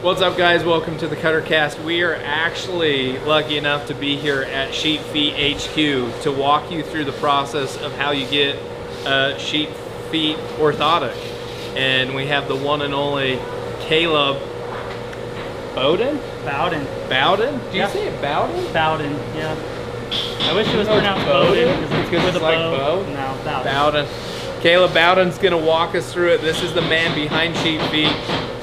What's up guys, welcome to the Cuttercast. We are actually lucky enough to be here at Sheep Feet HQ to walk you through the process of how you get uh, a sheep feet orthotic. And we have the one and only Caleb Bowden? Bowden. Bowden? Do you Yeah. say it Bowden? Bowden, yeah. I wish it was No, pronounced Bowden, because it's with it's like bow. bow? No, Bowden. Bowden. Caleb Bowden's gonna walk us through it. This is the man behind Sheep Feet.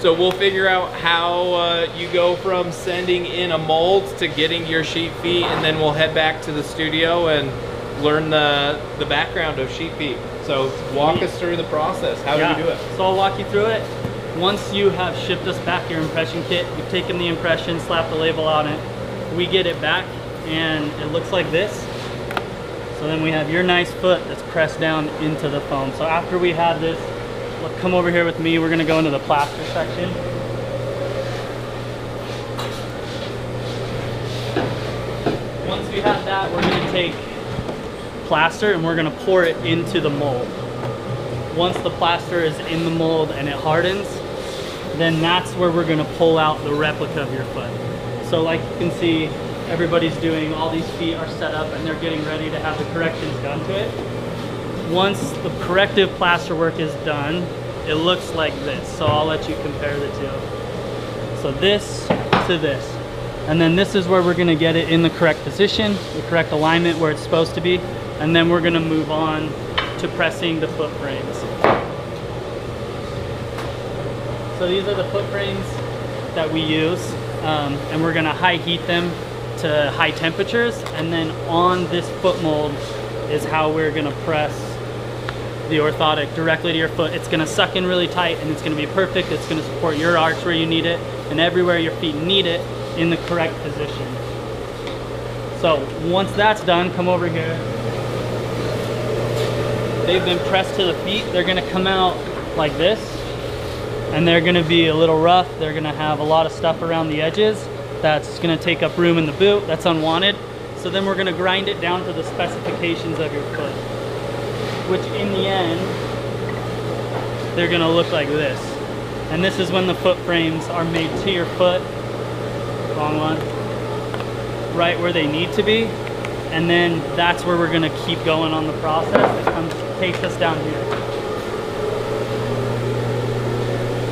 So we'll figure out how uh, you go from sending in a mold to getting your sheep feet, and then we'll head back to the studio and learn the the background of sheep feet. So walk us through the process. How yeah. do you do it? So I'll walk you through it. Once you have shipped us back your impression kit, you've taken the impression, slapped the label on it, we get it back and it looks like this. So then we have your nice foot that's pressed down into the foam. So after we have this, look, come over here with me. We're gonna go into the plaster section. Once we have that, we're gonna take plaster and we're gonna pour it into the mold. Once the plaster is in the mold and it hardens, then that's where we're gonna pull out the replica of your foot. So like you can see, everybody's doing, all these feet are set up and they're getting ready to have the corrections done to it. Once the corrective plaster work is done, it looks like this. So I'll let you compare the two. So this to this. And then this is where we're gonna get it in the correct position, the correct alignment where it's supposed to be. And then we're gonna move on to pressing the foot frames. So these are the foot frames that we use. Um, and we're gonna high heat them to high temperatures. And then on this foot mold is how we're gonna press the orthotic directly to your foot. It's gonna suck in really tight and it's gonna be perfect. It's gonna support your arch where you need it and everywhere your feet need it in the correct position. So once that's done, come over here. They've been pressed to the feet. They're gonna come out like this and they're gonna be a little rough. They're gonna have a lot of stuff around the edges that's gonna take up room in the boot. That's unwanted. So then we're gonna grind it down to the specifications of your foot which in the end, they're gonna look like this. And this is when the foot frames are made to your foot, wrong one, right where they need to be. And then that's where we're gonna keep going on the process. It comes, takes us down here.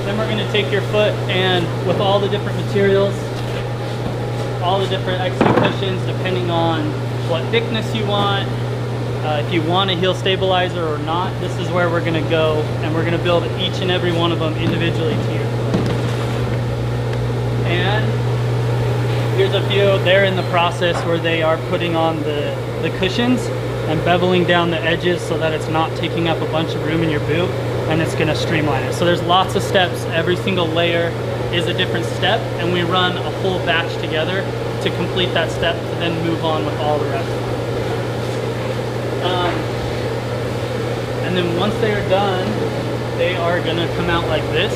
Then we're gonna take your foot and with all the different materials, all the different XC cushions, depending on what thickness you want, uh, if you want a heel stabilizer or not, this is where we're gonna go and we're gonna build each and every one of them individually to your foot. And here's a view, they're in the process where they are putting on the, the cushions and beveling down the edges so that it's not taking up a bunch of room in your boot and it's gonna streamline it. So there's lots of steps, every single layer is a different step and we run a whole batch together to complete that step to then move on with all the rest of it. Um, and then once they are done, they are gonna come out like this.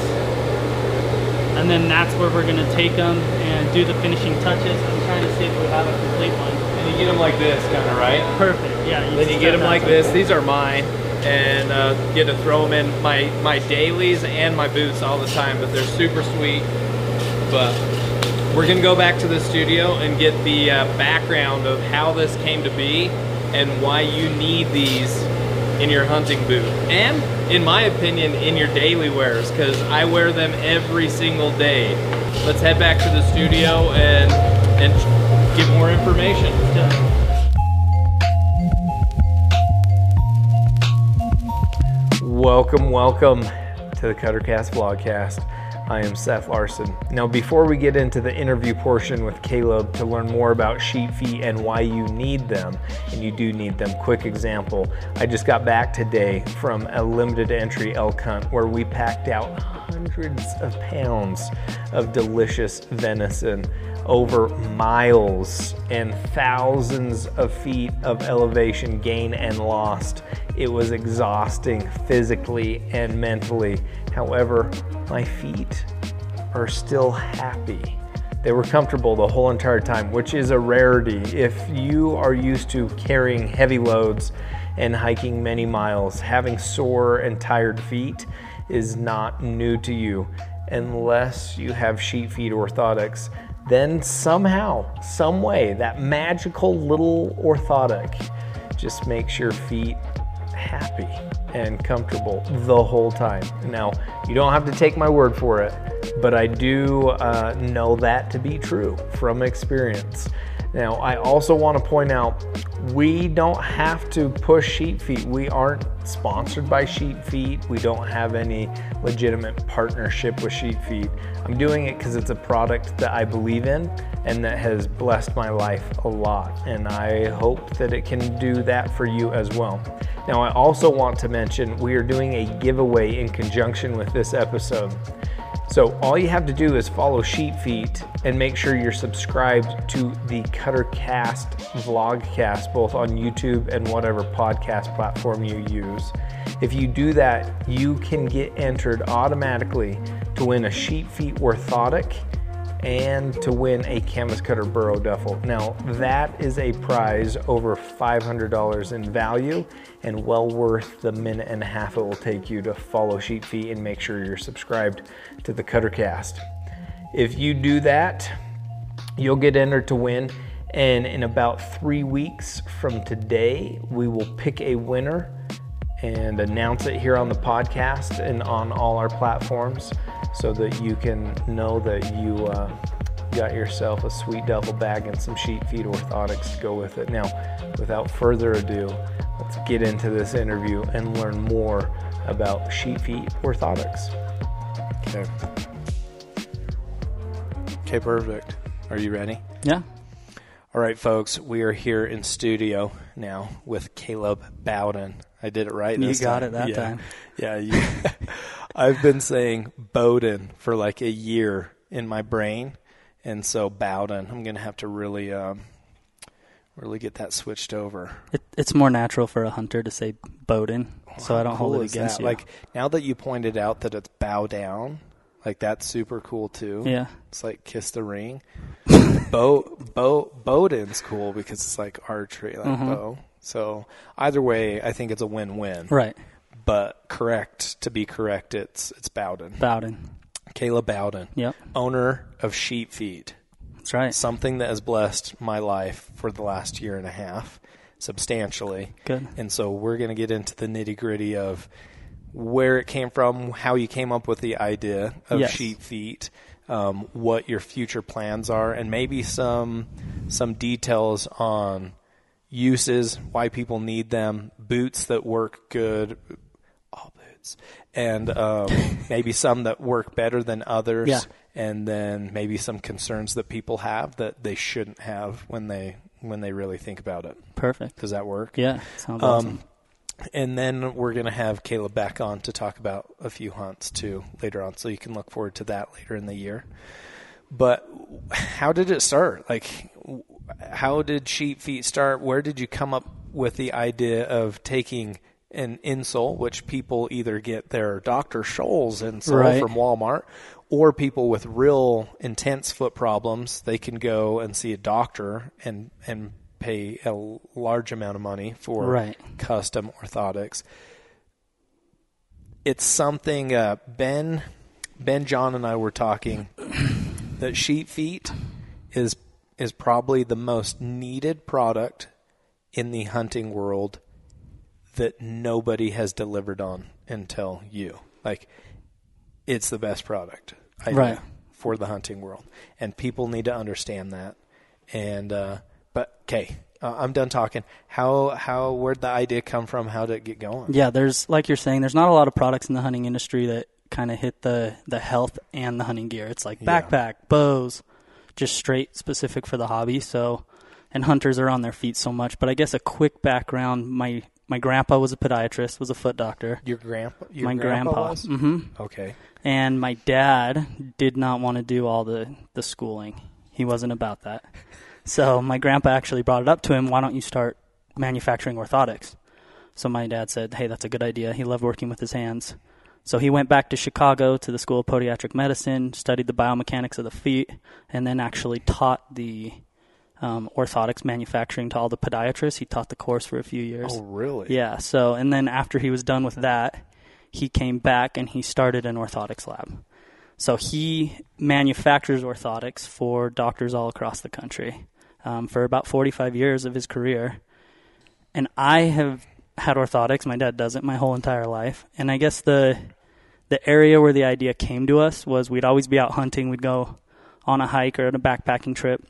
And then that's where we're gonna take them and do the finishing touches. I'm trying to see if we have a complete one. And you get them like this, kind of right? Perfect, yeah. Then you get them like this. These are mine, and uh, get to throw them in my my dailies and my boots all the time. But they're super sweet. But we're gonna go back to the studio and get the uh, background of how this came to be and why you need these in your hunting boot, and in my opinion, in your daily wears, because I wear them every single day. Let's head back to the studio and and get more information. Welcome, welcome to the Cuttercast Vlogcast. I am Seth Larson. Now, before we get into the interview portion with Caleb to learn more about sheep feet and why you need them, and you do need them, quick example. I just got back today from a limited entry elk hunt where we packed out hundreds of pounds of delicious venison over miles and thousands of feet of elevation gain and lost. It was exhausting physically and mentally. However, my feet are still happy. They were comfortable the whole entire time, which is a rarity. If you are used to carrying heavy loads and hiking many miles, having sore and tired feet is not new to you. unless you have sheep feet orthotics, then somehow, some way, that magical little orthotic just makes your feet happy and comfortable the whole time. Now, you don't have to take my word for it, but I do uh, know that to be true from experience. Now, I also want to point out we don't have to push Sheep Feet. We aren't sponsored by Sheep Feet. We don't have any legitimate partnership with Sheep Feet. I'm doing it because it's a product that I believe in and that has blessed my life a lot. And I hope that it can do that for you as well. Now, I also want to mention we are doing a giveaway in conjunction with this episode. So all you have to do is follow Sheep Feet and make sure you're subscribed to the Cuttercast vlogcast, both on YouTube and whatever podcast platform you use. If you do that, you can get entered automatically to win a Sheep Feet orthotic and to win a canvas cutter burrow duffel. Now, that is a prize over $500 in value and well worth the minute and a half it will take you to follow Sheep Feet and make sure you're subscribed to the Cuttercast. If you do that, you'll get entered to win. And in about three weeks from today, we will pick a winner and announce it here on the podcast and on all our platforms so that you can know that you uh, got yourself a sweet duffel bag and some sheep feet orthotics to go with it. Now, without further ado, let's get into this interview and learn more about sheep feet orthotics. Okay. Okay, perfect. Are you ready? Yeah. All right, folks, we are here in studio now with Caleb Bowden. I did it right. You this got time. it that yeah. time. Yeah, you, I've been saying Bowden for like a year in my brain, and so Bowden. I'm gonna have to really, um, really get that switched over. It, it's more natural for a hunter to say Bowden, so I don't cool hold it against that? you. Like now that you pointed out that it's bow down, like that's super cool too. yeah, It's like kiss the ring. bow bow Bowden's cool because it's like archery, like Mhm. bow. So either way, I think it's a win-win. right. But correct to be correct, it's it's Bowden. Bowden. Caleb Bowden, Yep, owner of Sheep Feet, that's right. something that has blessed my life for the last year and a half substantially. Good. And so we're going to get into the nitty gritty of where it came from, how you came up with the idea of Yes. sheep feet, um, what your future plans are, and maybe some some details on uses, why people need them, boots that work good, all boots, and um, maybe some that work better than others, Yeah. and then maybe some concerns that people have that they shouldn't have when they when they really think about it. Perfect. Does that work? Yeah, sounds Um, awesome. and then we're going to have Caleb back on to talk about a few hunts too later on, so you can look forward to that later in the year. But how did it start? Like, how did Sheep Feet start? Where did you come up with the idea of taking an insole, which people either get their Dr. Scholl's insole Right. from Walmart, or people with real intense foot problems, they can go and see a doctor and and pay a large amount of money for Right. custom orthotics. It's something uh, Ben Ben John and I were talking that sheep feet is is probably the most needed product in the hunting world that nobody has delivered on until you. Like it's the best product I know Right. for the hunting world, and people need to understand that. And uh, but okay, uh, I'm done talking. How how where'd the idea come from? How did it get going? Yeah, there's like you're saying, there's not a lot of products in the hunting industry that kind of hit the the health and the hunting gear. It's like Yeah. backpack, bows, just straight specific for the hobby. So, and hunters are on their feet so much. But I guess a quick background: my my grandpa was a podiatrist, was a foot doctor. Your grandpa, your my grandpa, grandpa, was? hmm Okay. and my dad did not want to do all the the schooling. He wasn't about that. So my grandpa actually brought it up to him. Why don't you start manufacturing orthotics? So my dad said, "Hey, that's a good idea." He loved working with his hands. So he went back to Chicago to the School of Podiatric Medicine, studied the biomechanics of the feet, and then actually taught the um, orthotics manufacturing to all the podiatrists. He taught the course for a few years. Oh, really? Yeah. So, and then after he was done with that, he came back and he started an orthotics lab. So he manufactures orthotics for doctors all across the country um, for about 45 years of his career. And I have had orthotics. My dad doesn't my whole entire life. And I guess the the area where the idea came to us was we'd always be out hunting. We'd go on a hike or on a backpacking trip.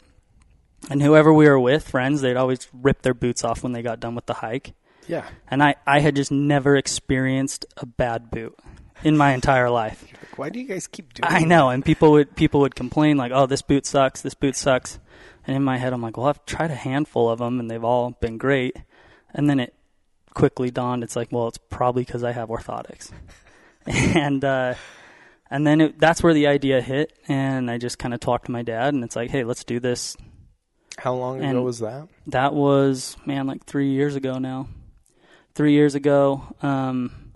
And whoever we were with, friends, they'd always rip their boots off when they got done with the hike. Yeah. And I, I had just never experienced a bad boot in my entire life. Like, why do you guys keep doing? I know, and people would people would complain like, "Oh, this boot sucks. This boot sucks." And in my head, I'm like, "Well, I've tried a handful of them, and they've all been great." And then it quickly dawned, it's like, "Well, it's probably because I have orthotics." and uh, and then it, that's where the idea hit, and I just kind of talked to my dad, and it's like, "Hey, let's do this." How long ago And- was that? That was man, like three years ago now. Three years ago, um,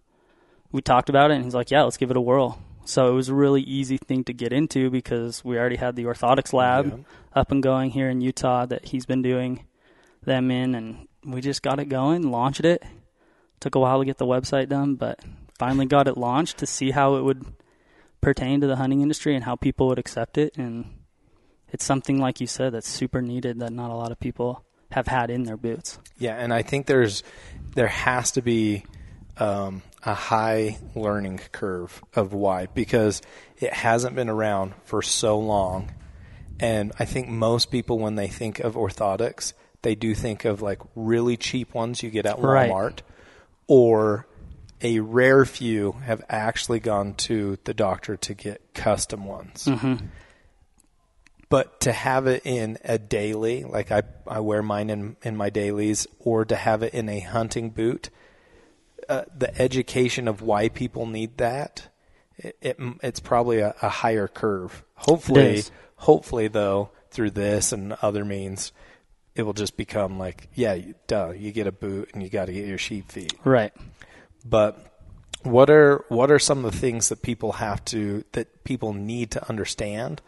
we talked about it, and he's like, "Yeah, let's give it a whirl." So it was a really easy thing to get into because we already had the orthotics lab Yeah. up and going here in Utah that he's been doing them in, and we just got it going, launched it. Took a while to get the website done, but finally got it launched to see how it would pertain to the hunting industry and how people would accept it. And it's something like you said that's super needed that not a lot of people have had in their boots. Yeah, and I think there's there has to be um, a high learning curve of why because it hasn't been around for so long, and I think most people when they think of orthotics, they do think of like really cheap ones you get at Right. Walmart, or a rare few have actually gone to the doctor to get custom ones. But to have it in a daily, like I, I wear mine in, in my dailies, or to have it in a hunting boot, uh, the education of why people need that, it, it it's probably a, a higher curve. Hopefully, hopefully though, through this and other means, it will just become like, yeah, duh, you get a boot and you got to get your sheep feet Right. But what are what are some of the things that people have to that people need to understand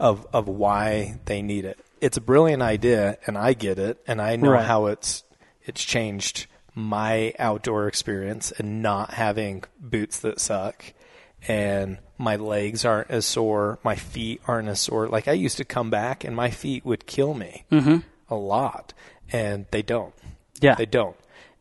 of of why they need it it's a brilliant idea and i get it and i know Right. how it's it's changed my outdoor experience and not having boots that suck and my legs aren't as sore my feet aren't as sore like i used to come back and my feet would kill me mm-hmm. a lot and they don't Yeah. they don't.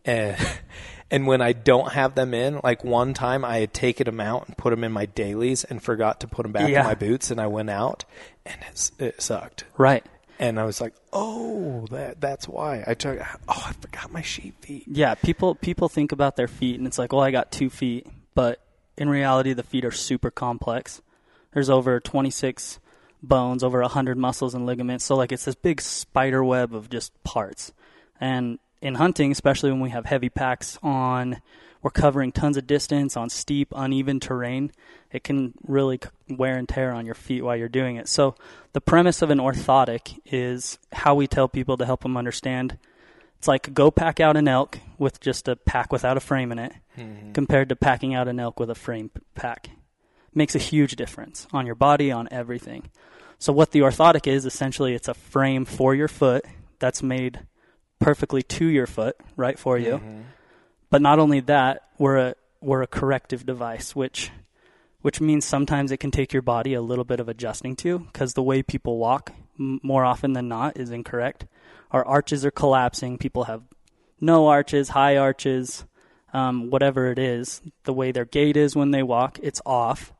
And and when I don't have them in, like one time I had taken them out and put them in my dailies and forgot to put them back Yeah. in my boots, and I went out and it, it sucked. Right. And I was like, oh, that that's why I took. Oh, I forgot my sheep feet. Yeah, people people think about their feet and it's like, well, I got two feet, but in reality, the feet are super complex. There's over 26 bones, over 100 muscles and ligaments, so like it's this big spider web of just parts. And in hunting, especially when we have heavy packs on, we're covering tons of distance on steep, uneven terrain. It can really wear and tear on your feet while you're doing it. So the premise of an orthotic is how we tell people to help them understand it's like go pack out an elk with just a pack without a frame in it mm-hmm. compared to packing out an elk with a frame pack. Makes a huge difference on your body, on everything. So what the orthotic is essentially it's a frame for your foot that's made perfectly to your foot, right for you. But not only that, we're a we're a corrective device, which which means sometimes it can take your body a little bit of adjusting to because the way people walk m- more often than not is incorrect. Our arches are collapsing. People have no arches, high arches, um, whatever it is. The way their gait is when they walk, it's off.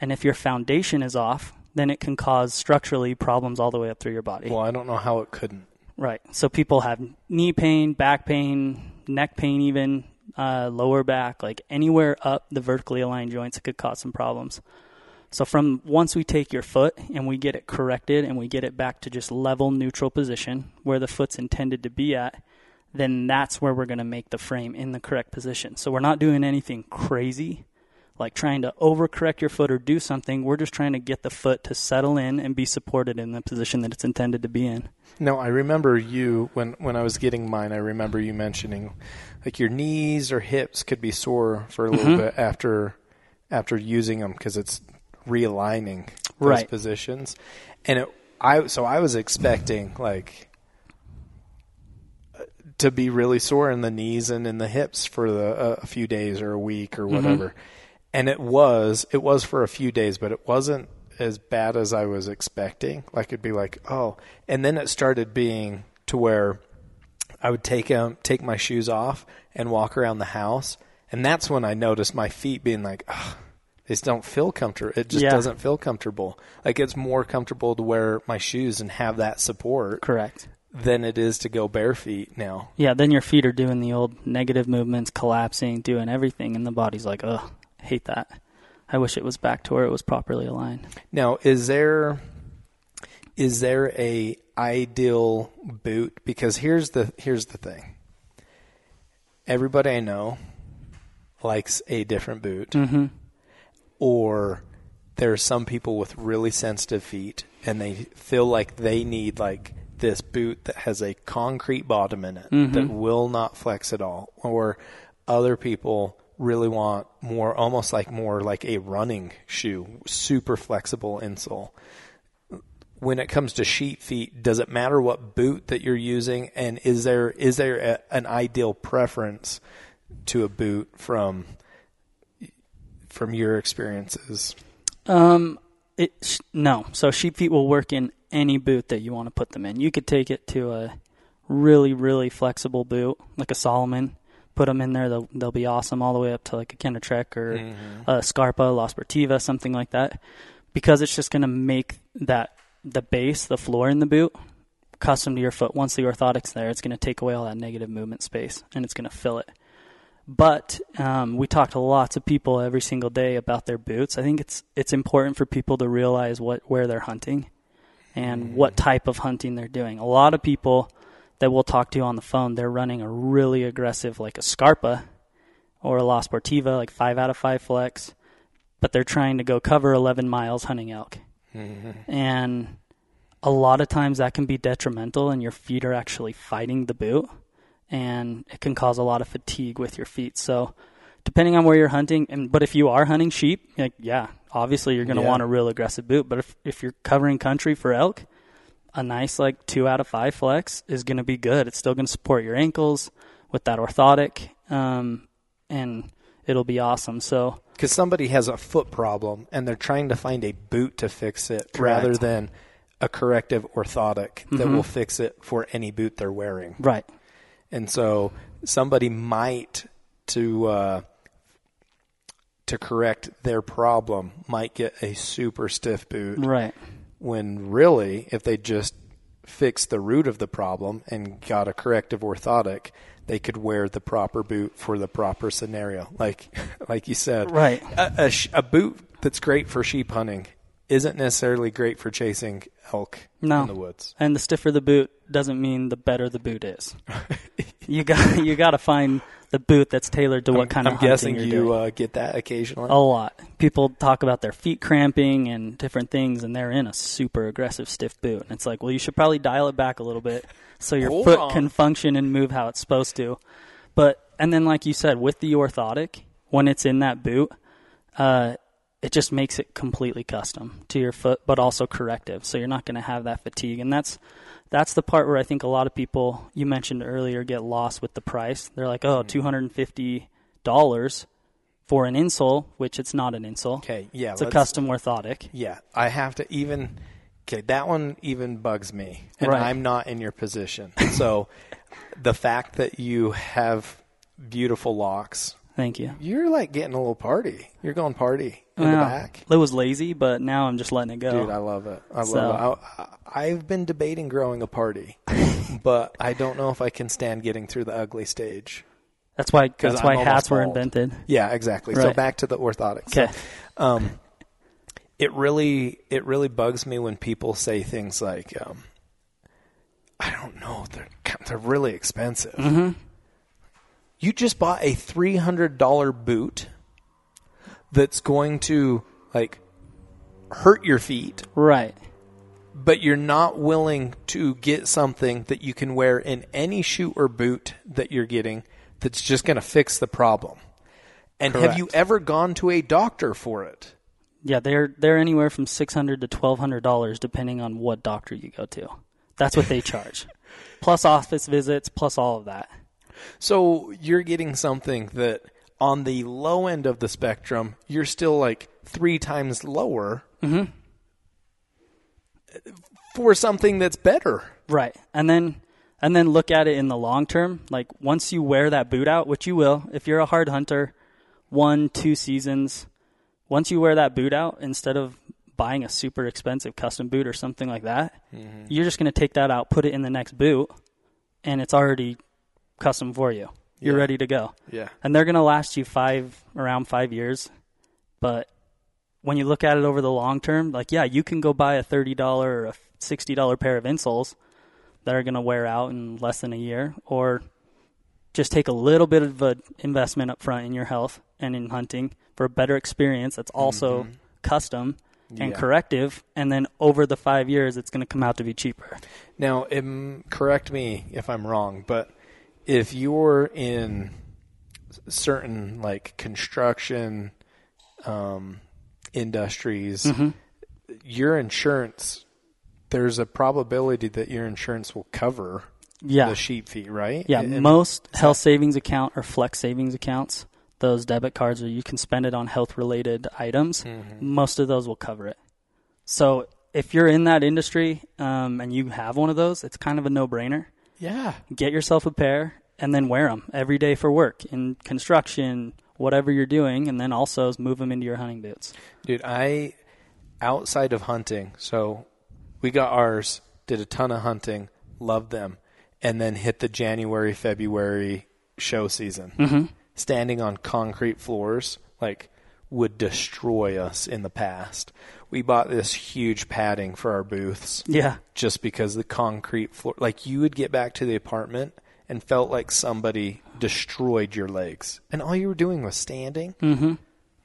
And if your foundation is off, then it can cause structurally problems all the way up through your body. Well, I don't know how it couldn't. Right. So people have knee pain, back pain, neck pain, even uh, lower back, like anywhere up the vertically aligned joints, it could cause some problems. So from once we take your foot and we get it corrected and we get it back to just level neutral position where the foot's intended to be at, then that's where we're going to make the frame in the correct position. So we're not doing anything crazy like trying to overcorrect your foot or do something. We're just trying to get the foot to settle in and be supported in the position that it's intended to be in. No, I remember you when when I was getting mine. I remember you mentioning like your knees or hips could be sore for a little bit after after using them because it's realigning those Right. positions. And it, I so I was expecting like to be really sore in the knees and in the hips for the, uh, a few days or a week or whatever. And it was it was for a few days, but it wasn't as bad as I was expecting. Like it'd be like, oh, and then it started being to where I would take um, take my shoes off and walk around the house, and that's when I noticed my feet being like, Ugh, these don't feel comfortable. It just Yeah. doesn't feel comfortable. Like it's more comfortable to wear my shoes and have that support Correct. than it is to go bare feet now. Yeah, then your feet are doing the old negative movements, collapsing, doing everything, and the body's like, ugh, hate that. I wish it was back to where it was properly aligned. Now, is there is there a ideal boot? Because here's the here's the thing. Everybody I know likes a different boot, Mm-hmm. or there are some people with really sensitive feet, and they feel like they need like this boot that has a concrete bottom in it that will not flex at all, or other people really want more almost like more like a running shoe super flexible insole when it comes to sheep feet does it matter what boot that you're using and is there is there a, an ideal preference to a boot from from your experiences Um, it no. So sheep feet will work in any boot that you want to put them in. You could take it to a really, really flexible boot, like a Salomon. Put them in there; they'll they'll be awesome, all the way up to like a Kenetrek or a Scarpa, La Sportiva, something like that, because it's just going to make that the base, the floor in the boot, custom to your foot. Once the orthotic's there, it's going to take away all that negative movement space and it's going to fill it. But um, we talk to lots of people every single day about their boots. I think it's it's important for people to realize what where they're hunting and what mm-hmm. type of hunting they're doing. A lot of people that we'll talk to on the phone, they're running a really aggressive like a Scarpa or a La Sportiva, like five out of five flex, but they're trying to go cover 11 miles hunting elk. Mm-hmm. And a lot of times that can be detrimental, and your feet are actually fighting the boot, and it can cause a lot of fatigue with your feet. So, depending on where you're hunting, and but if you are hunting sheep, like yeah, obviously you're going to Yeah. want a real aggressive boot. But if if you're covering country for elk, a nice like two out of five flex is going to be good. It's still going to support your ankles with that orthotic, um, and it'll be awesome. So because somebody has a foot problem and they're trying to find a boot to fix it rather than a corrective orthotic that Mhm. will fix it for any boot they're wearing right, and so somebody might to uh, to correct their problem might get a super stiff boot right, when really if they just fixed the root of the problem and got a corrective orthotic they could wear the proper boot for the proper scenario like like you said right. a, a, sh- a boot that's great for sheep hunting isn't necessarily great for chasing elk No. in the woods And the stiffer the boot doesn't mean the better the boot is. you got you got to find the boot that's tailored to what I'm, kind I'm of hunting guessing you uh, get that occasionally a lot. People talk about their feet cramping and different things, and they're in a super aggressive stiff boot. And it's like, well, you should probably dial it back a little bit so your Hold foot on. can function and move how it's supposed to. But and then, like you said, with the orthotic, when it's in that boot, uh, it just makes it completely custom to your foot, but also corrective. So you're not going to have that fatigue, and that's that's the part where I think a lot of people you mentioned earlier get lost with the price. They're like, "Oh, oh, two hundred and fifty dollars for an insole, which it's not an insole. okay yeah It's a custom orthotic. yeah i have to even okay that one even bugs me and Right. i'm not in your position so the fact that you have beautiful locks Thank you. you're like getting a little party you're going party in the back It was lazy, but now I'm just letting it go. Dude, I love it. I So- love it. I, I've been debating growing a party, but I don't know if I can stand getting through the ugly stage. that's why that's I'm why hats were invented. Yeah, exactly. So back to the orthotics. So, Okay. um, it really it really bugs me when people say things like, um, "I don't know, they're they're really expensive." Mhm. You just bought a three hundred dollar boot that's going to like hurt your feet Right. but you're not willing to get something that you can wear in any shoe or boot that you're getting that's just going to fix the problem. And have you Correct. ever gone to a doctor for it? Yeah, they're they're anywhere from six hundred to twelve hundred dollars depending on what doctor you go to. That's what they charge. plus office visits, plus all of that. So you're getting something that on the low end of the spectrum, you're still like three times lower mm-hmm. for something that's better. Right. And then and then look at it in the long term. Like once you wear that boot out, which you will, if you're a hard hunter, one, two seasons, once you wear that boot out, instead of buying a super expensive custom boot or something like that, mm-hmm. you're just going to take that out, put it in the next boot, and it's already custom for you. You're Yeah. ready to go. Yeah. And they're going to last you five, around five years. But when you look at it over the long term, like, yeah, you can go buy a $30 or a $60 pair of insoles that are going to wear out in less than a year, or just take a little bit of an investment up front in your health and in hunting for a better experience that's also custom and Yeah. corrective. And then over the five years, it's going to come out to be cheaper. Now, um, correct me if I'm wrong, but if you're in certain like construction um, industries, Mm-hmm. your insurance, there's a probability that your insurance will cover Yeah. the sheep feet, right? Yeah, And- most health savings account or flex savings accounts, those debit cards where you can spend it on health related items, most of those will cover it. So if you're in that industry um, and you have one of those, it's kind of a no brainer. Yeah, Get yourself a pair and then wear them every day for work in construction, whatever you're doing, and then also move them into your hunting boots. Dude, I outside of hunting, so we got ours, did a ton of hunting, loved them, and then hit the January, February show season. Mm-hmm. Standing on concrete floors, like would destroy us in the past. We bought this huge padding for our booths Yeah. just because the concrete floor like you would get back to the apartment and felt like somebody destroyed your legs. And all you were doing was standing. Mm-hmm.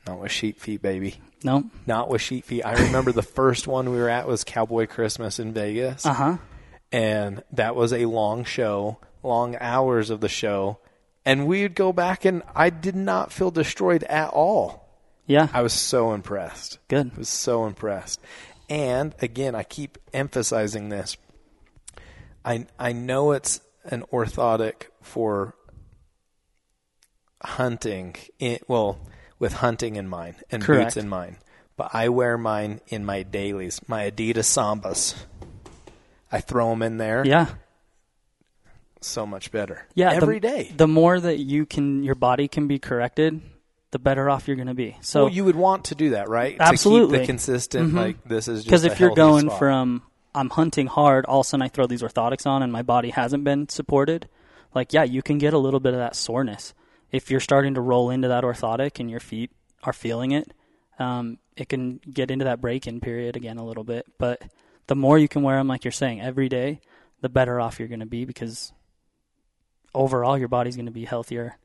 Not with sheep feet, baby No. not with sheep feet. I remember the first one we were at was Cowboy Christmas in Vegas, Uh huh. and that was a long show, long hours of the show, and we'd go back and I did not feel destroyed at all. Yeah. I was so impressed. Good. I was so impressed. And again, I keep emphasizing this. I I know it's an orthotic for hunting in, well with hunting in mind and Correct. boots in mind. But I wear mine in my dailies, my Adidas Sambas. I throw them in there. Yeah. So much better. Yeah, every the, day. The more that you can, your body can be corrected, the better off you're going to be. So, well, you would want to do that, right? To Absolutely. keep the consistent, Mhm. like this is just because if you're going spot. from I'm hunting hard, all of a sudden I throw these orthotics on and my body hasn't been supported, like yeah, you can get a little bit of that soreness. If you're starting to roll into that orthotic and your feet are feeling it, um, it can get into that break-in period again a little bit. But the more you can wear them, like you're saying, every day, the better off you're going to be because overall your body's going to be healthier.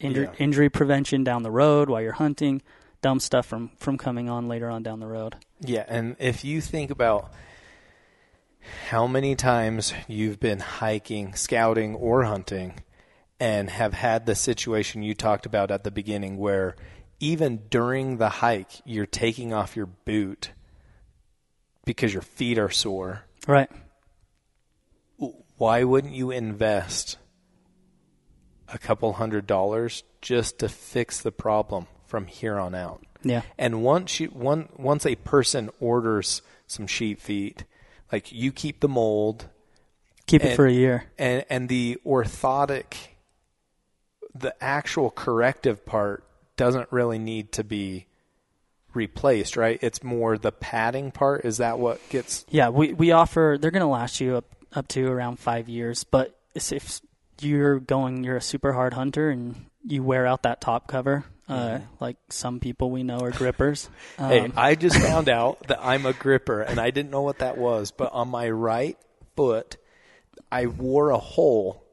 Injury, Yeah. injury prevention down the road while you're hunting, dumb stuff from from coming on later on down the road. Yeah, and if you think about how many times you've been hiking, scouting, or hunting, and have had the situation you talked about at the beginning where even during the hike, you're taking off your boot because your feet are sore, Right. why wouldn't you invest a couple hundred dollars just to fix the problem from here on out? Yeah. And once you one once a person orders some sheep feet, like you keep the mold Keep it for a year. and and the orthotic the actual corrective part doesn't really need to be replaced, right? It's more the padding part. Is that what gets Yeah, we, we offer, they're going to last you up, up to around five years. But it's- if you're going, you're a super hard hunter and you wear out that top cover, uh, like some people we know are grippers. Um, Hey, I just found out that I'm a gripper and I didn't know what that was, but on my right foot I wore a hole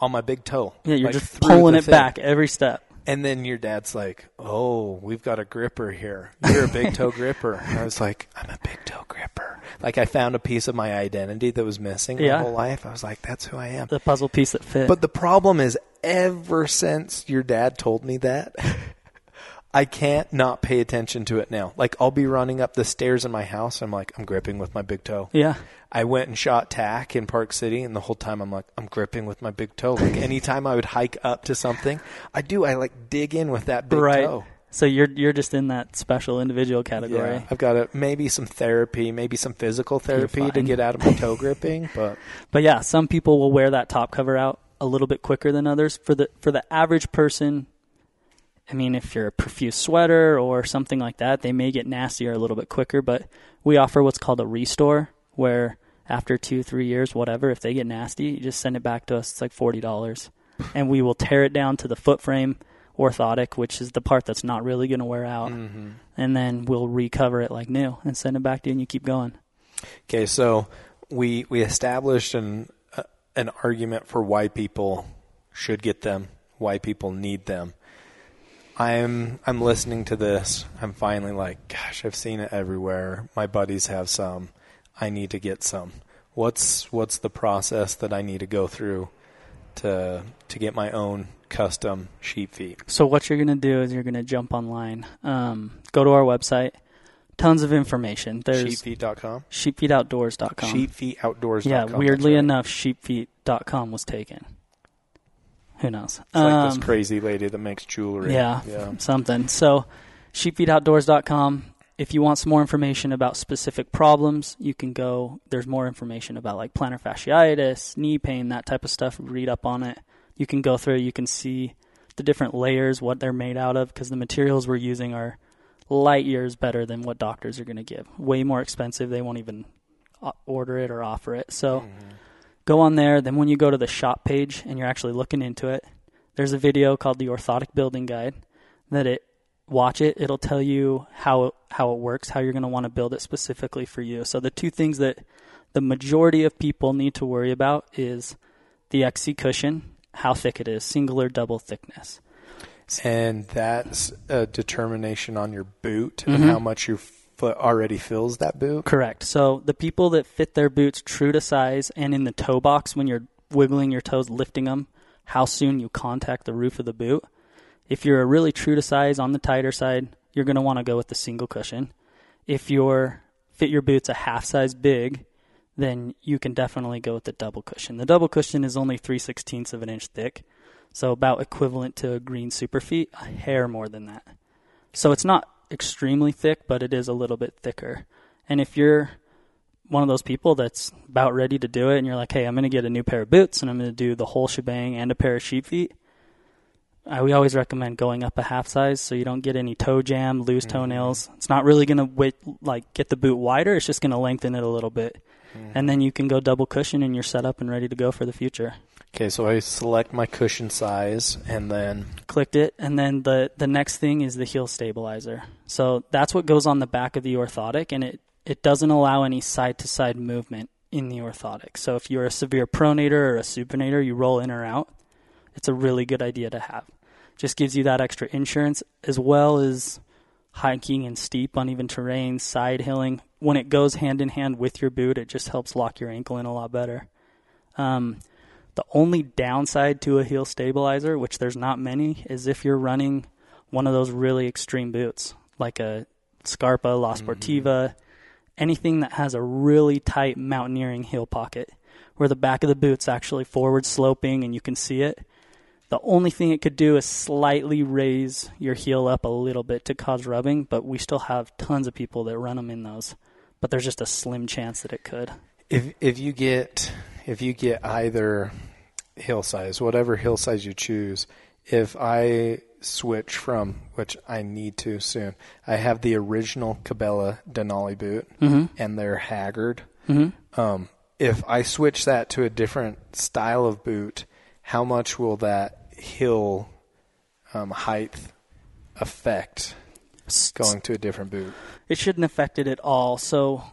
on my big toe. yeah, you're like just pulling it thing. back every step. And then your dad's like, "Oh, we've got a gripper here. You're a big toe gripper." And I was like, "I'm a big toe gripper." Like I found a piece of my identity that was missing Yeah. my whole life. I was like, "That's who I am." The puzzle piece that fit. But the problem is, ever since your dad told me that, I can't not pay attention to it now. Like I'll be running up the stairs in my house. And I'm like, I'm gripping with my big toe. Yeah. I went and shot tack in Park City, and the whole time I'm like, I'm gripping with my big toe. Like anytime I would hike up to something, I do. I like dig in with that big right. toe. So you're you're just in that special individual category. Yeah, I've got a, maybe some therapy, maybe some physical therapy to get out of my toe gripping, but But yeah, some people will wear that top cover out a little bit quicker than others. For the for the average person, I mean, if you're a profuse sweater or something like that, they may get nastier a little bit quicker. But we offer what's called a restore, where after two, three years, whatever, if they get nasty, you just send it back to us. It's like forty dollars, and we will tear it down to the foot frame orthotic, which is the part that's not really going to wear out, and then we'll recover it like new and send it back to you, and you keep going. Okay, so we we established an uh, an argument for why people should get them, why people need them. I'm I'm listening to this. I'm finally like, gosh, I've seen it everywhere. My buddies have some. I need to get some. What's what's the process that I need to go through to to get my own custom sheep feet? So what you're going to do is you're going to jump online, um, go to our website, tons of information. There's Sheepfeet.com. sheepfeetoutdoors.com. Sheepfeetoutdoors.com. yeah, weirdly right. enough, sheepfeet.com was taken. Who knows? It's like Um, this crazy lady that makes jewelry. Yeah, Yeah. something. So, sheepfeetoutdoors.com. If you want some more information about specific problems, you can go. There's more information about like plantar fasciitis, knee pain, that type of stuff. Read up on it. You can go through. You can see the different layers, what they're made out of, because the materials we're using are light years better than what doctors are going to give. Way more expensive. They won't even uh, order it or offer it. So mm-hmm. go on there. Then when you go to the shop page and you're actually looking into it, there's a video called the Orthotic Building Guide that it watch it. It'll tell you how how it works, how you're going to want to build it specifically for you. So the two things that the majority of people need to worry about is the XC cushion, how thick it is, single or double thickness. And that's a determination on your boot Mm-hmm. and how much your foot already fills that boot. Correct. So the people that fit their boots true to size and in the toe box when you're wiggling your toes, lifting them, how soon you contact the roof of the boot. If you're a really true to size on the tighter side, you're going to want to go with the single cushion. If you're fit your boots a half size big, then you can definitely go with the double cushion. The double cushion is only three sixteenths of an inch thick, so about equivalent to a green Superfeet, a hair more than that. So it's not extremely thick, but it is a little bit thicker. And if you're one of those people that's about ready to do it and you're like, hey, I'm going to get a new pair of boots and I'm going to do the whole shebang and a pair of sheep feet, I, we always recommend going up a half size so you don't get any toe jam, loose mm-hmm. toenails. It's not really going to wait, like get the boot wider. It's just going to lengthen it a little bit. Mm-hmm. And then you can go double cushion and you're set up and ready to go for the future. Okay, so I select my cushion size and then clicked it and then the the next thing is the heel stabilizer so that's what goes on the back of the orthotic and it it doesn't allow any side to side movement in the orthotic so if you're a severe pronator or a supinator you roll in or out it's a really good idea to have. Just gives you that extra insurance as well as hiking and steep uneven terrain side hilling. When it goes hand in hand with your boot it just helps lock your ankle in a lot better. Um, the only downside to a heel stabilizer, which there's not many, is if you're running one of those really extreme boots, like a Scarpa, La Sportiva, anything that has a really tight mountaineering heel pocket, where the back of the boot's actually forward sloping and you can see it. The only thing it could do is slightly raise your heel up a little bit to cause rubbing, but we still have tons of people that run them in those. But there's just a slim chance that it could. if if you get if you get either hill size, whatever hill size you choose, if I switch from which I need to soon, I have the original Cabela Denali boot and they're haggard. Um, if I switch that to a different style of boot, how much will that hill um, height affect going to a different boot? it shouldn't affect it at all. So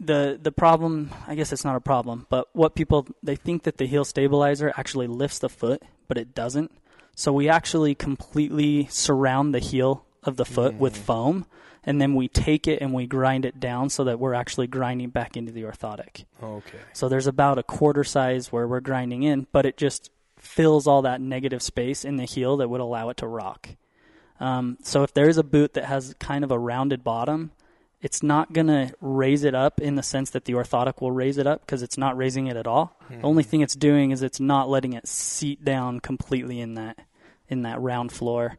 the the problem, I guess it's not a problem, but what people they think that the heel stabilizer actually lifts the foot, but it doesn't. So we actually completely surround the heel of the foot with foam and then we take it and we grind it down so that we're actually grinding back into the orthotic. Okay. So there's about a quarter size where we're grinding in, but it just fills all that negative space in the heel that would allow it to rock. Um, so if there is a boot that has kind of a rounded bottom, it's not going to raise it up in the sense that the orthotic will raise it up because it's not raising it at all. The only thing it's doing is it's not letting it seat down completely in that in that round floor.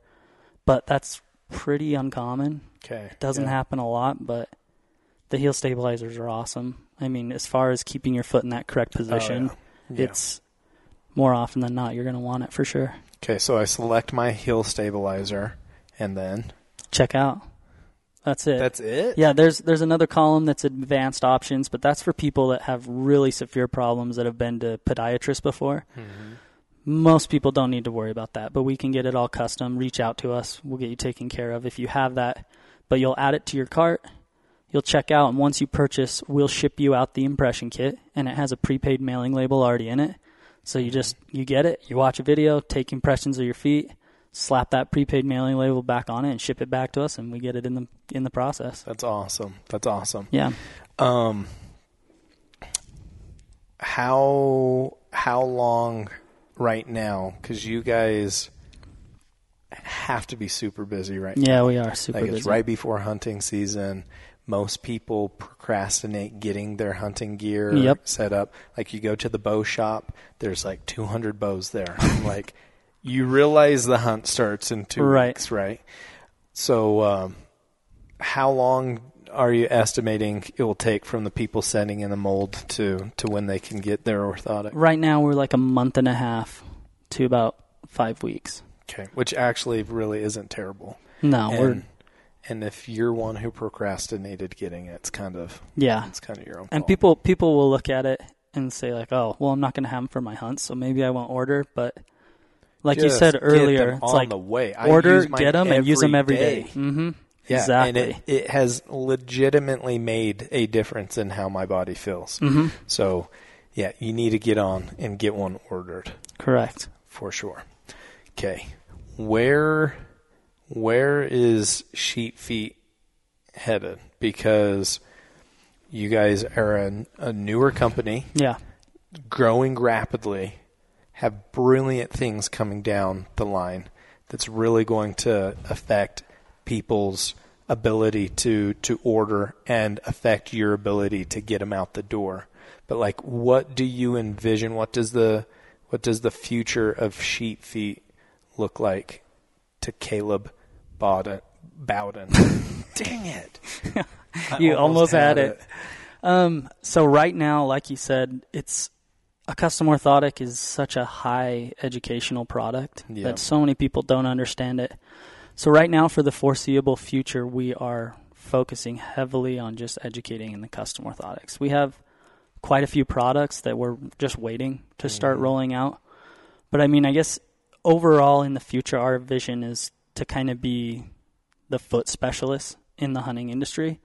But that's pretty uncommon. Okay. It Doesn't yeah. happen a lot, but the heel stabilizers are awesome. I mean, as far as keeping your foot in that correct position, Oh, Yeah. it's more often than not you're going to want it for sure. Okay, so I select my heel stabilizer, and then Check out. That's it. that's it. Yeah, there's there's another column that's advanced options, but that's for people that have really severe problems that have been to podiatrists before. Mm-hmm. Most people don't need to worry about that, but we can get it all custom. Reach out to us. We'll get you taken care of if you have that. But you'll add it to your cart. You'll check out, and once you purchase, we'll ship you out the impression kit, and it has a prepaid mailing label already in it. So you just you get it, you watch a video, take impressions of your feet, slap that prepaid mailing label back on it, and ship it back to us, and we get it in the in the process. That's awesome. That's awesome. Yeah. Um, how how long right now? Because you guys have to be super busy right now. Yeah, we are super like it's busy. right before hunting season. Most people procrastinate getting their hunting gear Yep. set up. Like you go to the bow shop, there's like 200 bows there. Like, you realize the hunt starts in two Right. weeks, right? So, um, how long are you estimating it will take from the people sending in the mold to to when they can get their orthotic? Right now, we're like a month and a half to about five weeks. Okay, which actually really isn't terrible. No, we're and, if you're one who procrastinated getting it, it's kind of yeah. it's kind of your own. And fault. people people will look at it and say like, oh, well, I'm not going to have them for my hunt, so maybe I won't order. But like you Just said get earlier, it's like the way. I order, get them, and use them every every day. Mm-hmm. Yeah, exactly. and it, it has legitimately made a difference in how my body feels. mm-hmm. So, yeah, you need to get on and get one ordered Correct. for sure. Okay, where where is Sheep Feet headed? Because you guys are a, a newer company, Yeah. growing rapidly, have brilliant things coming down the line that's really going to affect people's ability to to order and affect your ability to get them out the door. But like what do you envision what does the what does the future of sheep feet look like to Caleb Bowden Bowden? Dang it. You almost had it. Um, so right now, like you said, it's a custom orthotic is such a high educational product Yeah. that so many people don't understand it. So right now, for the foreseeable future, we are focusing heavily on just educating in the custom orthotics. We have quite a few products that we're just waiting to start Mhm. rolling out. But I mean, I guess overall in the future, our vision is to kind of be the foot specialist in the hunting industry.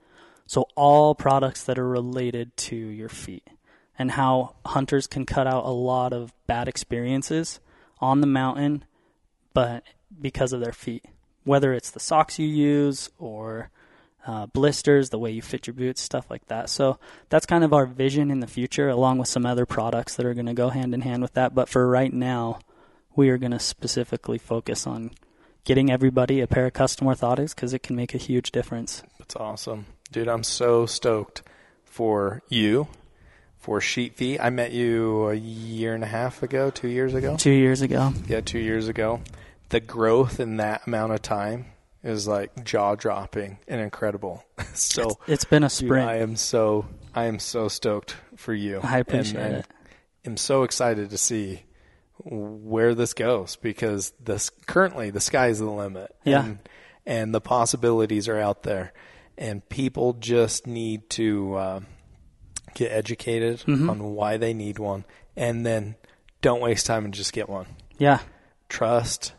So all products that are related to your feet and how hunters can cut out a lot of bad experiences on the mountain, but because of their feet, whether it's the socks you use or uh, blisters, the way you fit your boots, stuff like that. So that's kind of our vision in the future, along with some other products that are going to go hand in hand with that. But for right now, we are going to specifically focus on getting everybody a pair of custom orthotics because it can make a huge difference. That's awesome. Dude, I'm so stoked for you, for Sheep Feet. I met you a year and a half ago, two years ago. Two years ago, Yeah, two years ago. The growth in that amount of time is like jaw dropping and incredible. so it's been a dude. I am so I am so stoked for you. I appreciate and, and it. I'm so excited to see where this goes because this currently the sky's the limit. Yeah. And, and the possibilities are out there. And people just need to uh, get educated Mhm. on why they need one and then don't waste time and just get one. Yeah, Trust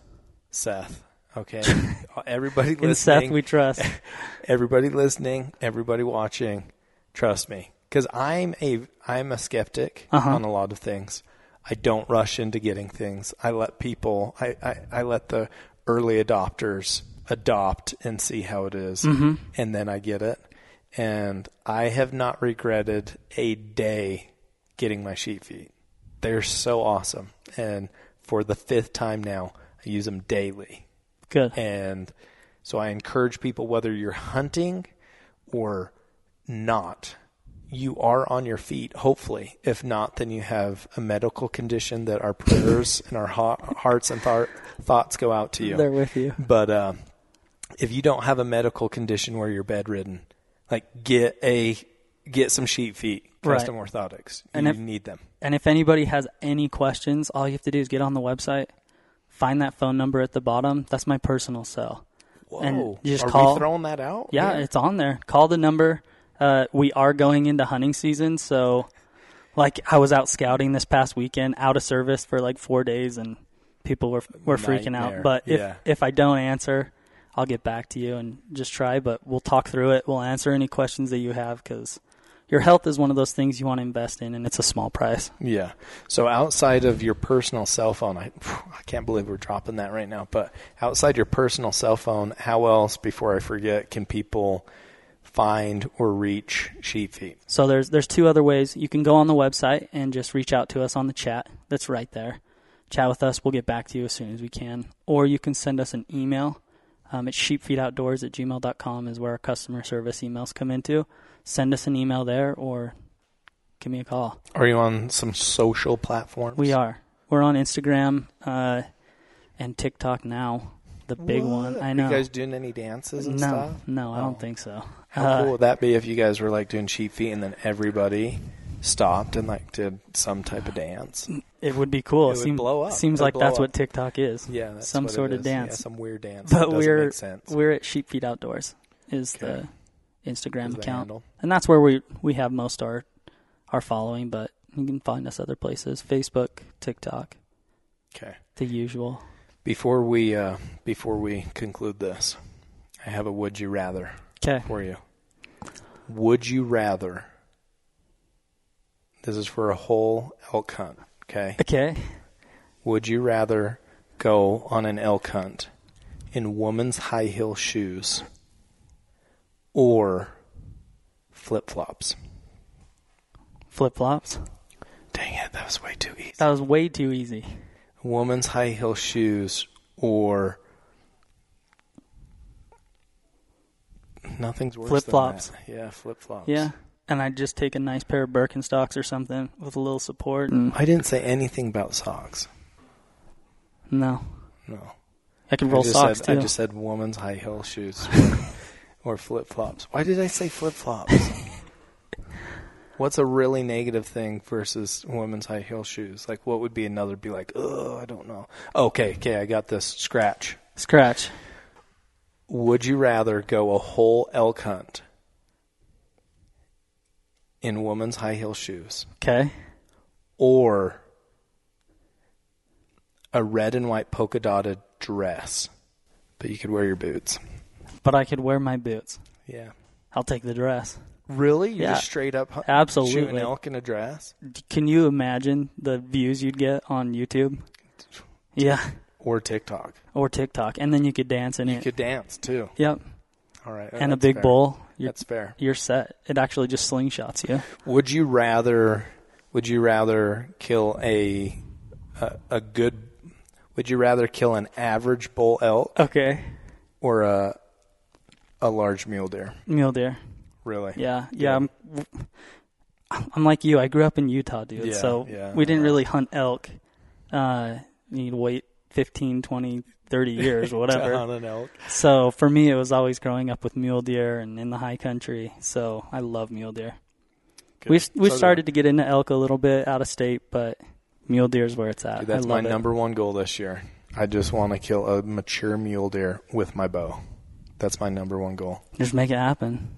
Seth. Okay. everybody in Seth we trust. everybody listening, everybody watching, trust me, because I'm a I'm a skeptic Uh-huh. on a lot of things. I don't rush into getting things. I let people, I, I, I let the early adopters adopt and see how it is, Mhm. and then I get it. And I have not regretted a day getting my sheep feet. They're so awesome, and for the fifth time now, I use them daily. Good. And so I encourage people, whether you're hunting or not, you are on your feet, hopefully. If not, then you have a medical condition that our prayers and our hearts and th- thoughts go out to you. They're with you. But uh, if you don't have a medical condition where you're bedridden, like get a get some sheep feet, custom right. orthotics. You and if, need them. And if anybody has any questions, all you have to do is get on the website, find that phone number at the bottom. That's my personal cell. Whoa! And you just Are call. We throwing that out? Yeah, yeah, it's on there. Call the number. Uh, we are going into hunting season, so like I was out scouting this past weekend, out of service for like four days, and people were were freaking out. But if yeah. if I don't answer, I'll get back to you and just try. But we'll talk through it. We'll answer any questions that you have because your health is one of those things you want to invest in, and it's a small price. Yeah. So outside of your personal cell phone, I, I can't believe we're dropping that right now. But outside your personal cell phone, how else, before I forget, can people find or reach Sheep Feet? So there's there's two other ways. You can go on the website and just reach out to us on the chat. That's right there. Chat with us. We'll get back to you as soon as we can. Or you can send us an email. Um, it's sheepfeetoutdoors at gmail.com is where our customer service emails come into send us an email there or give me a call. Are you on some social platforms? We are. We're on Instagram uh, and TikTok now. The big what? one. I know. Are you guys doing any dances and no, stuff? No, I don't oh. think so. How uh, cool would that be if you guys were like doing sheep feet and then everybody stopped and like did some type of dance? It would be cool. It, it would blow up. Seems like that's up. what TikTok is. Yeah, some sort of dance. Yeah, some weird dance. But we're sense. we're at Sheep Feet Outdoors. Is okay. the Instagram account, and that's where we we have most our our following. But you can find us other places: Facebook, TikTok. Okay. The usual. Before we uh, before we conclude this, I have a would you rather okay. for you. Would you rather? This is for a whole elk hunt. Okay. Okay. Would you rather go on an elk hunt in woman's high heel shoes or flip flops? Flip flops. Dang it, that was way too easy. That was way too easy. Woman's high heel shoes or nothing's worse flip flops. Yeah, flip flops. Yeah. And I'd just take a nice pair of Birkenstocks or something with a little support. And I didn't say anything about socks. No. No. I can roll I socks said, too. I just said woman's high heel shoes. or flip flops. Why did I say flip flops? What's a really negative thing versus women's high heel shoes? Like, what would be another? Be like, oh, I don't know. Okay, okay, I got this. Scratch. Scratch. Would you rather go a whole elk hunt in women's high heel shoes? Okay. Or a red and white polka dotted dress, but you could wear your boots but I could wear my boots. Yeah. I'll take the dress. Really? You yeah. just straight up Absolutely. shooting elk in a dress? Can you imagine the views you'd get on YouTube? Yeah. Or TikTok. Or TikTok. And then you could dance in you it. You could dance too. Yep. All right. And a big fair. bowl. That's fair. You're set. It actually just slingshots you. Would you rather would you rather kill a a, a good would you rather kill an average bull elk? Okay. Or a a large mule deer. Mule deer. Really? Yeah, yeah. I'm, I'm like you. I grew up in Utah, dude. Yeah, so yeah, we didn't really hunt elk. Uh, you'd wait 15, 20, 30 years or whatever. to hunt an elk. So for me, it was always growing up with mule deer and in the high country. So I love mule deer. Good. We've we so started to get into elk a little bit out of state, but mule deer is where it's at. Dude, that's my it. number one goal this year. I just want to kill a mature mule deer with my bow. That's my number one goal. Just make it happen.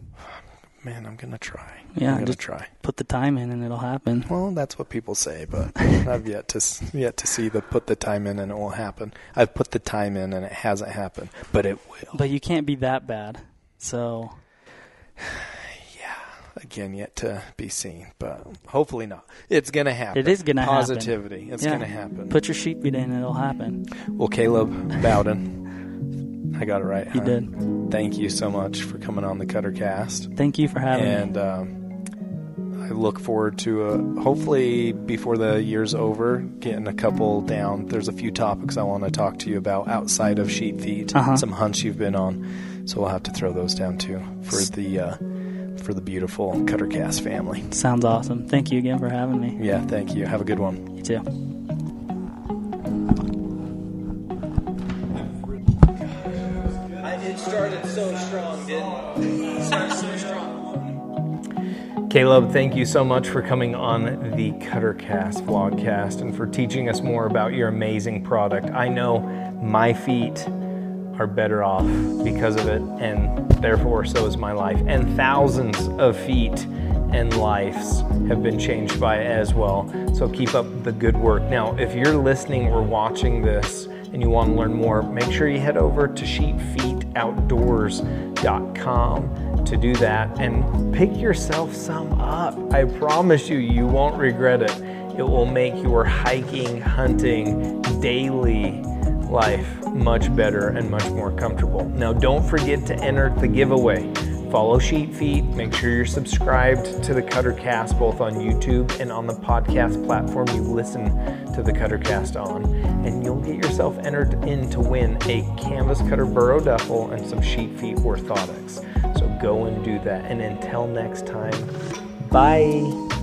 Man, I'm gonna try. Yeah, I'm gonna just try. Put the time in, and it'll happen. Well, that's what people say, but I've yet to yet to see the put the time in and it will happen. I've put the time in and it hasn't happened, but it will. But you can't be that bad, so. yeah, again, yet to be seen, but hopefully not. It's gonna happen. It is gonna Positivity. happen. Positivity. It's yeah. gonna happen. Put your sheep feet in, and it'll happen. Well, Caleb Bowden. I got it right. You huh? did. Thank you so much for coming on the Cutter Cast. Thank you for having and, me. And um, I look forward to uh, hopefully before the year's over getting a couple down. There's a few topics I want to talk to you about outside of sheep feet, Uh-huh. some hunts you've been on. So we'll have to throw those down too for the uh, for the beautiful Cutter Cast family. Sounds awesome. Thank you again for having me. Yeah, thank you. Have a good one. You too. Started so strong, didn't started so strong. Caleb, thank you so much for coming on the Cuttercast vlogcast and for teaching us more about your amazing product. I know my feet are better off because of it, and therefore so is my life. And thousands of feet and lives have been changed by it as well. So keep up the good work. Now, if you're listening or watching this and you want to learn more, make sure you head over to sheepfeetoutdoors.com to do that and pick yourself some up. I promise you, you won't regret it. It will make your hiking, hunting, daily life much better and much more comfortable. Now, don't forget to enter the giveaway. Follow Sheep Feet. Make sure you're subscribed to the Cuttercast both on YouTube and on the podcast platform you listen to the Cuttercast on. And you'll get yourself entered in to win a canvas cutter burrow duffel and some Sheep Feet orthotics. So go and do that. And until next time, bye.